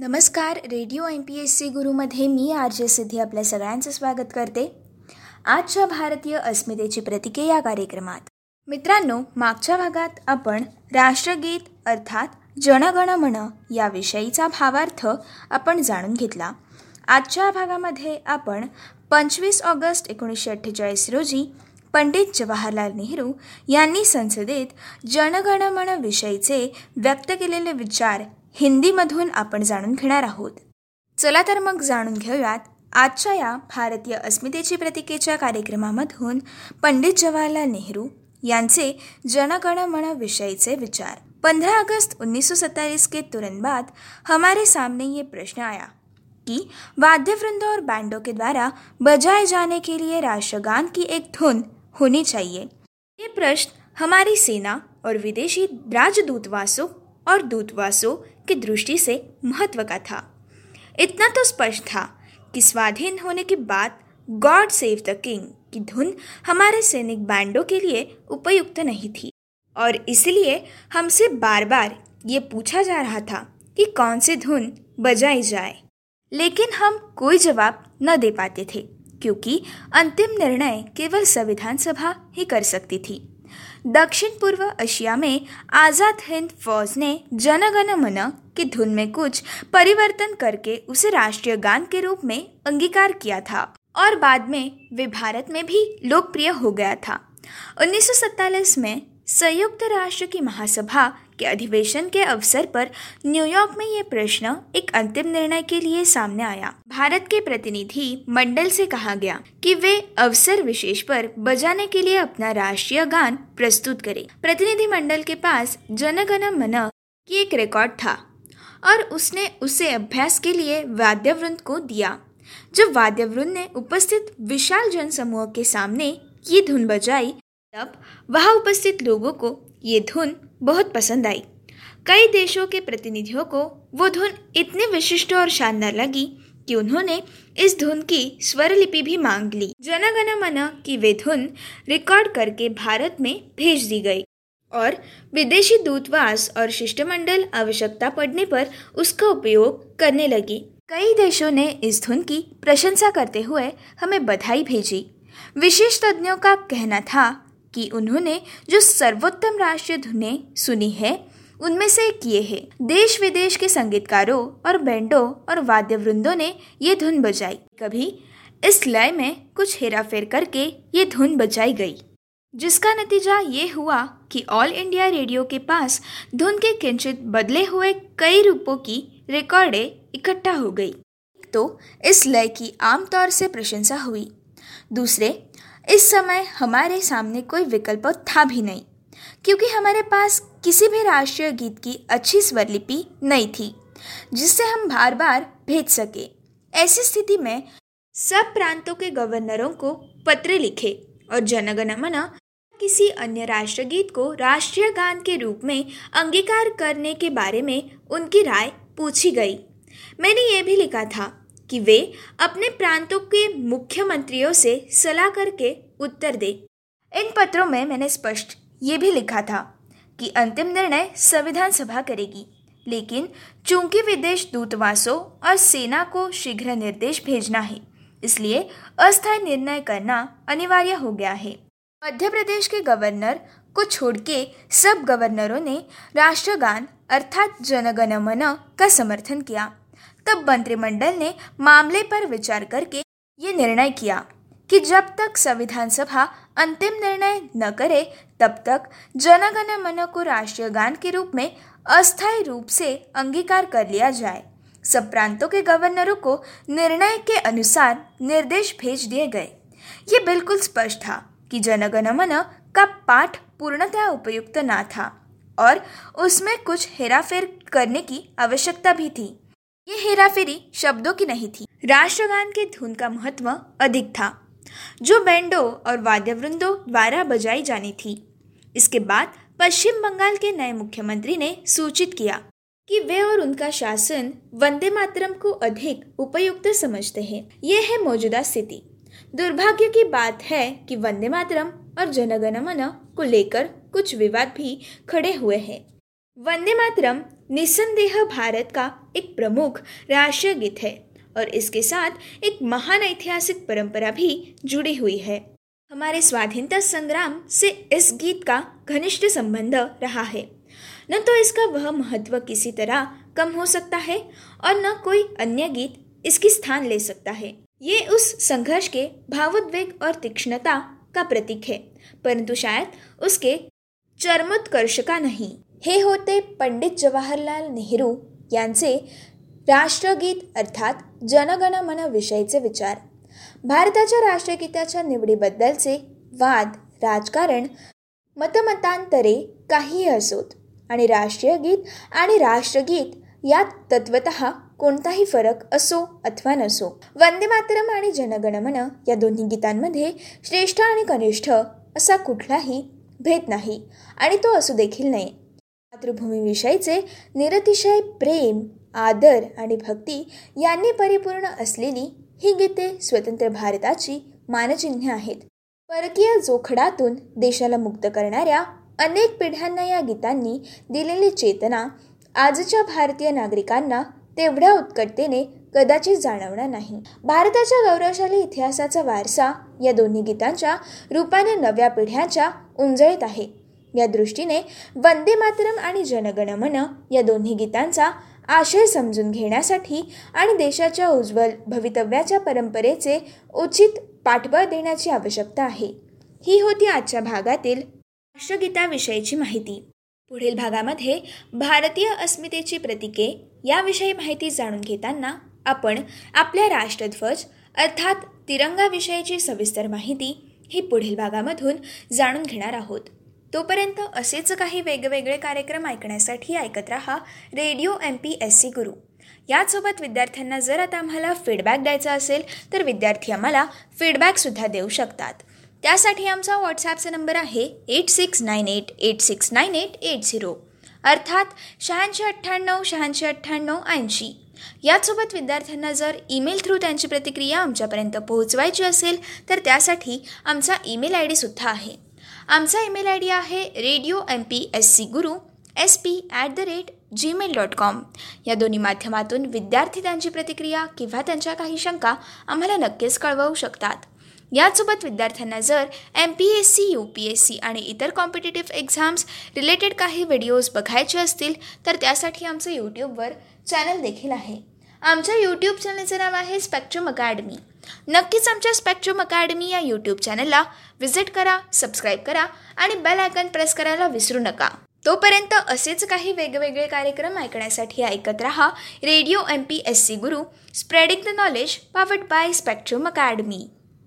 नमस्कार radio M P S C गुरुमध्ये मी R J Siddhi आपल्या सगळ्यांचं स्वागत करते. आजच्या भारतीय अस्मितेची प्रतिके या कार्यक्रमात. मित्रांनो मागच्या भागात आपण राष्ट्रगीत अर्थात जनगण म्हण याविषयीचा भावार्थ आपण जाणून घेतला. आजच्या भागामध्ये आपण पंचवीस ऑगस्ट एकोणीसशे अठ्ठेचाळीस रोजी पंडित जवाहरलाल नेहरू यांनी संसदेत जनगणमन विषयीचे व्यक्त केलेले विचार हिंदीमधून आपण जाणून घेणार आहोत. चला तर मग जाणून घेऊयात आजच्या या भारतीय अस्मितेची प्रतीकेच्या कार्यक्रमामधून पंडित जवाहरलाल नेहरू यांचे जनगणमन विषयीचे विचार. पंद्रह अगस्त उन्नीस सौ सत्ताईस के तुरंत बाद हमारे सामने ये प्रश्न आया कि वाद्यवृंदों और बैंडों के द्वारा बजाए जाने के लिए राष्ट्रगान की एक धुन होनी चाहिए. ये प्रश्न हमारी सेना और विदेशी राजदूतवासों और दूतवासों की दृष्टि से महत्व का था। इतना तो स्पष्ट था कि स्वाधीन होने के बाद गॉड सेव द किंग की धुन हमारे सैनिक बैंडों के लिए उपयुक्त नहीं थी। और इसलिए हमसे बार बार ये पूछा जा रहा था कि कौन सी धुन बजाई जाए। लेकिन हम कोई जवाब न दे पाते थे, क्योंकि अंतिम निर्णय केवल संविधान सभा ही कर सकती थी। दक्षिण पूर्व एशिया में आज़ाद हिंद फौज ने जनगण मन की धुन में कुछ परिवर्तन करके उसे राष्ट्रीय गान के रूप में अंगीकार किया था और बाद में वे भारत में भी लोकप्रिय हो गया था। उन्नीस में संयुक्त राष्ट्र की महासभा के अधिवेशन के अवसर पर न्यूयॉर्क में ये प्रश्न एक अंतिम निर्णय के लिए सामने आया। भारत के प्रतिनिधि मंडल से कहा गया कि वे अवसर विशेष पर बजाने के लिए अपना राष्ट्रीय गान प्रस्तुत करें। प्रतिनिधि मंडल के पास जनगण मन की एक रिकॉर्ड था और उसने उसे अभ्यास के लिए वाद्यवृंद को दिया जब वाद्यवृंद ने उपस्थित विशाल जनसमूह के सामने ये धुन बजाई। तब वहाँ उपस्थित लोगों को ये धुन बहुत पसंद आई। कई देशों के प्रतिनिधियों को वो धुन इतनी विशिष्ट और शानदार लगी कि उन्होंने इस धुन की स्वरलिपि भी मांग ली। जनगण मन की वे धुन रिकॉर्ड करके भारत में भेज दी गई और विदेशी दूतवास और शिष्टमंडल आवश्यकता पड़ने पर उसका उपयोग करने लगी। कई देशों ने इस धुन की प्रशंसा करते हुए हमें बधाई भेजी। विशेष तज्ञों का कहना था कि उन्होंने जो सर्वोत्तम राष्ट्रीय धुनें सुनी है, उनमें से एक ये है। देश विदेश के संगीतकारों और बैंडों और वाद्य वृंदों ने ये धुन बजाई। कभी इस लय में कुछ हेरा फेर करके ये धुन बजाई गई, जिसका नतीजा ये हुआ कि ऑल इंडिया रेडियो के पास धुन के किंचित बदले हुए कई रूपों की रिकॉर्डें इकट्ठा हो गई। तो इस लय की आमतौर से प्रशंसा हुई। दूसरे इस समय हमारे सामने कोई विकल्प था भी नहीं, क्योंकि हमारे पास किसी भी राष्ट्रीय गीत की अच्छी स्वरलिपि नहीं थी, जिससे हम बार बार भेज सके। ऐसी स्थिति में सब प्रांतों के गवर्नरों को पत्र लिखे और जनगण मन किसी अन्य राष्ट्रगीत को राष्ट्रीय गान के रूप में अंगीकार करने के बारे में उनकी राय पूछी गई। मैंने ये भी लिखा था कि वे अपने प्रांतों के मुख्यमंत्रियों से सलाह करके उत्तर दे। इन पत्रों में मैंने स्पष्ट ये भी लिखा था कि अंतिम निर्णय संविधान सभा करेगी, लेकिन चूँकि विदेश दूतावासों और सेना को शीघ्र निर्देश भेजना है, इसलिए अस्थायी निर्णय करना अनिवार्य हो गया है। मध्य प्रदेश के गवर्नर को छोड़ के सब गवर्नरों ने राष्ट्रगान अर्थात जनगण मन का समर्थन किया। तब मंत्रिमंडल ने मामले पर विचार करके ये निर्णय किया कि जब तक संविधान सभा अंतिम निर्णय न करे, तब तक जनगण मन को राष्ट्रीय गान के रूप में अस्थायी रूप से अंगीकार कर लिया जाए। सब प्रांतों के गवर्नरों को निर्णय के अनुसार निर्देश भेज दिए गए। ये बिल्कुल स्पष्ट था कि जनगण मन का पाठ पूर्णतः उपयुक्त ना था और उसमें कुछ हेराफेर करने की आवश्यकता भी थी। ये हेराफेरी शब्दों की नहीं थी। राष्ट्रगान के धुन का महत्व अधिक था, जो बैंडों और वाद्यवृंदों द्वारा बजाई जानी थी। इसके बाद पश्चिम बंगाल के नए मुख्यमंत्री ने सूचित किया कि वे और उनका शासन वंदे मातरम को अधिक उपयुक्त समझते हैं। ये है मौजूदा स्थिति। दुर्भाग्य की बात है कि वंदे मातरम और जनगण मन को लेकर कुछ विवाद भी खड़े हुए हैं। वंदे मातरम निसंदेह भारत का एक प्रमुख राष्ट्रीय गीत है और इसके साथ एक महान ऐतिहासिक परंपरा भी जुड़ी हुई है। हमारे स्वाधीनता संग्राम से इस गीत का घनिष्ठ संबंध रहा है। न तो इसका वह महत्व किसी तरह कम हो सकता है और न कोई अन्य गीत इसकी स्थान ले सकता है। ये उस संघर्ष के भावोद्वेग और तीक्ष्णता का प्रतीक है, परंतु शायद उसके चरमोत्कर्ष का नहीं। हे होते पंडित जवाहरलाल नेहरू यांचे राष्ट्रगीत अर्थात जनगण मन विषयीचे विचार. भारताच्या राष्ट्रगीताच्या निवडीबद्दलचे वाद राजकारण मतमतांतरे काहीही असोत आणि राष्ट्रीय गीत आणि राष्ट्रगीत यात तत्वत कोणताही फरक असो अथवा नसो. वंदे मातरम आणि जनगणमन या दोन्ही गीतांमध्ये श्रेष्ठ आणि कनिष्ठ असा कुठलाही भेद नाही आणि तो असू देखील नाही मातृभूमीविषयीचे निरतिशय प्रेम आदर आणि भक्ती यांनी परिपूर्ण असलेली ही गीते स्वतंत्र भारताची मानचिन्ह आहेत. परकीय जोखडातून देशाला मुक्त करणाऱ्या अनेक पिढ्यांना या गीतांनी दिलेली चेतना आजच्या भारतीय नागरिकांना तेवढ्या उत्कटतेने कदाचित जाणवणार नाही. भारताच्या गौरवशाली इतिहासाचा वारसा या दोन्ही गीतांच्या रूपाने नव्या पिढ्यांच्या उंजळीत आहे. या दृष्टीने वंदे मातरम आणि जनगणमन या दोन्ही गीतांचा आशय समजून घेण्यासाठी आणि देशाच्या उज्ज्वल भवितव्याच्या परंपरेचे उचित पाठबळ देण्याची आवश्यकता आहे. ही होती आजच्या भागातील राष्ट्रगीताविषयीची माहिती. पुढील भागामध्ये भारतीय अस्मितेची प्रतीके याविषयी माहिती जाणून घेताना आपण आपल्या राष्ट्रध्वज अर्थात तिरंगाविषयीची सविस्तर माहिती ही पुढील भागामधून जाणून घेणार आहोत. तोपर्यंत असेच काही वेगवेगळे कार्यक्रम ऐकण्यासाठी ऐकत रहा radio M P S C Guru. याचसोबत विद्यार्थ्यांना जर आता आम्हाला फीडबॅक द्यायचा असेल तर विद्यार्थी आम्हाला फीडबॅकसुद्धा देऊ शकतात. त्यासाठी आमचा व्हॉट्सॲपचा नंबर आहे eight six nine eight eight six nine eight eight zero अर्थात शहाऐंशी अठ्ठ्याण्णव शहाऐंशी अठ्ठ्याण्णव ऐंशी. याचसोबत विद्यार्थ्यांना जर ईमेल थ्रू त्यांची प्रतिक्रिया आमच्यापर्यंत पोहोचवायची असेल तर त्यासाठी आमचा ईमेल आय डीसुद्धा आहे. आमचा ईमेल आय डी आहे radio M P S C Guru S P at the rate Gmail dot com. या दोन्ही माध्यमातून विद्यार्थी त्यांची प्रतिक्रिया किंवा त्यांच्या काही शंका आम्हाला नक्कीच कळवू शकतात. याचसोबत विद्यार्थ्यांना जर M P S C U P S C आणि इतर कॉम्पिटेटिव्ह एक्झाम्स रिलेटेड काही व्हिडिओज बघायचे असतील तर त्यासाठी आमचं यूट्यूबवर चॅनल देखील आहे. आमच्या यूट्यूब चॅनलचं नाव आहे स्पेक्ट्रम अकॅडमी नक्कीच आमच्या स्पेक्ट्रम अकॅडमी या यूट्यूब चॅनलला व्हिजिट करा सबस्क्राईब करा आणि बेल आयकन प्रेस करायला विसरू नका. तोपर्यंत असेच काही वेगवेगळे कार्यक्रम ऐकण्यासाठी ऐकत रहा radio M P S C Guru spreading the knowledge powered by Spectrum Academy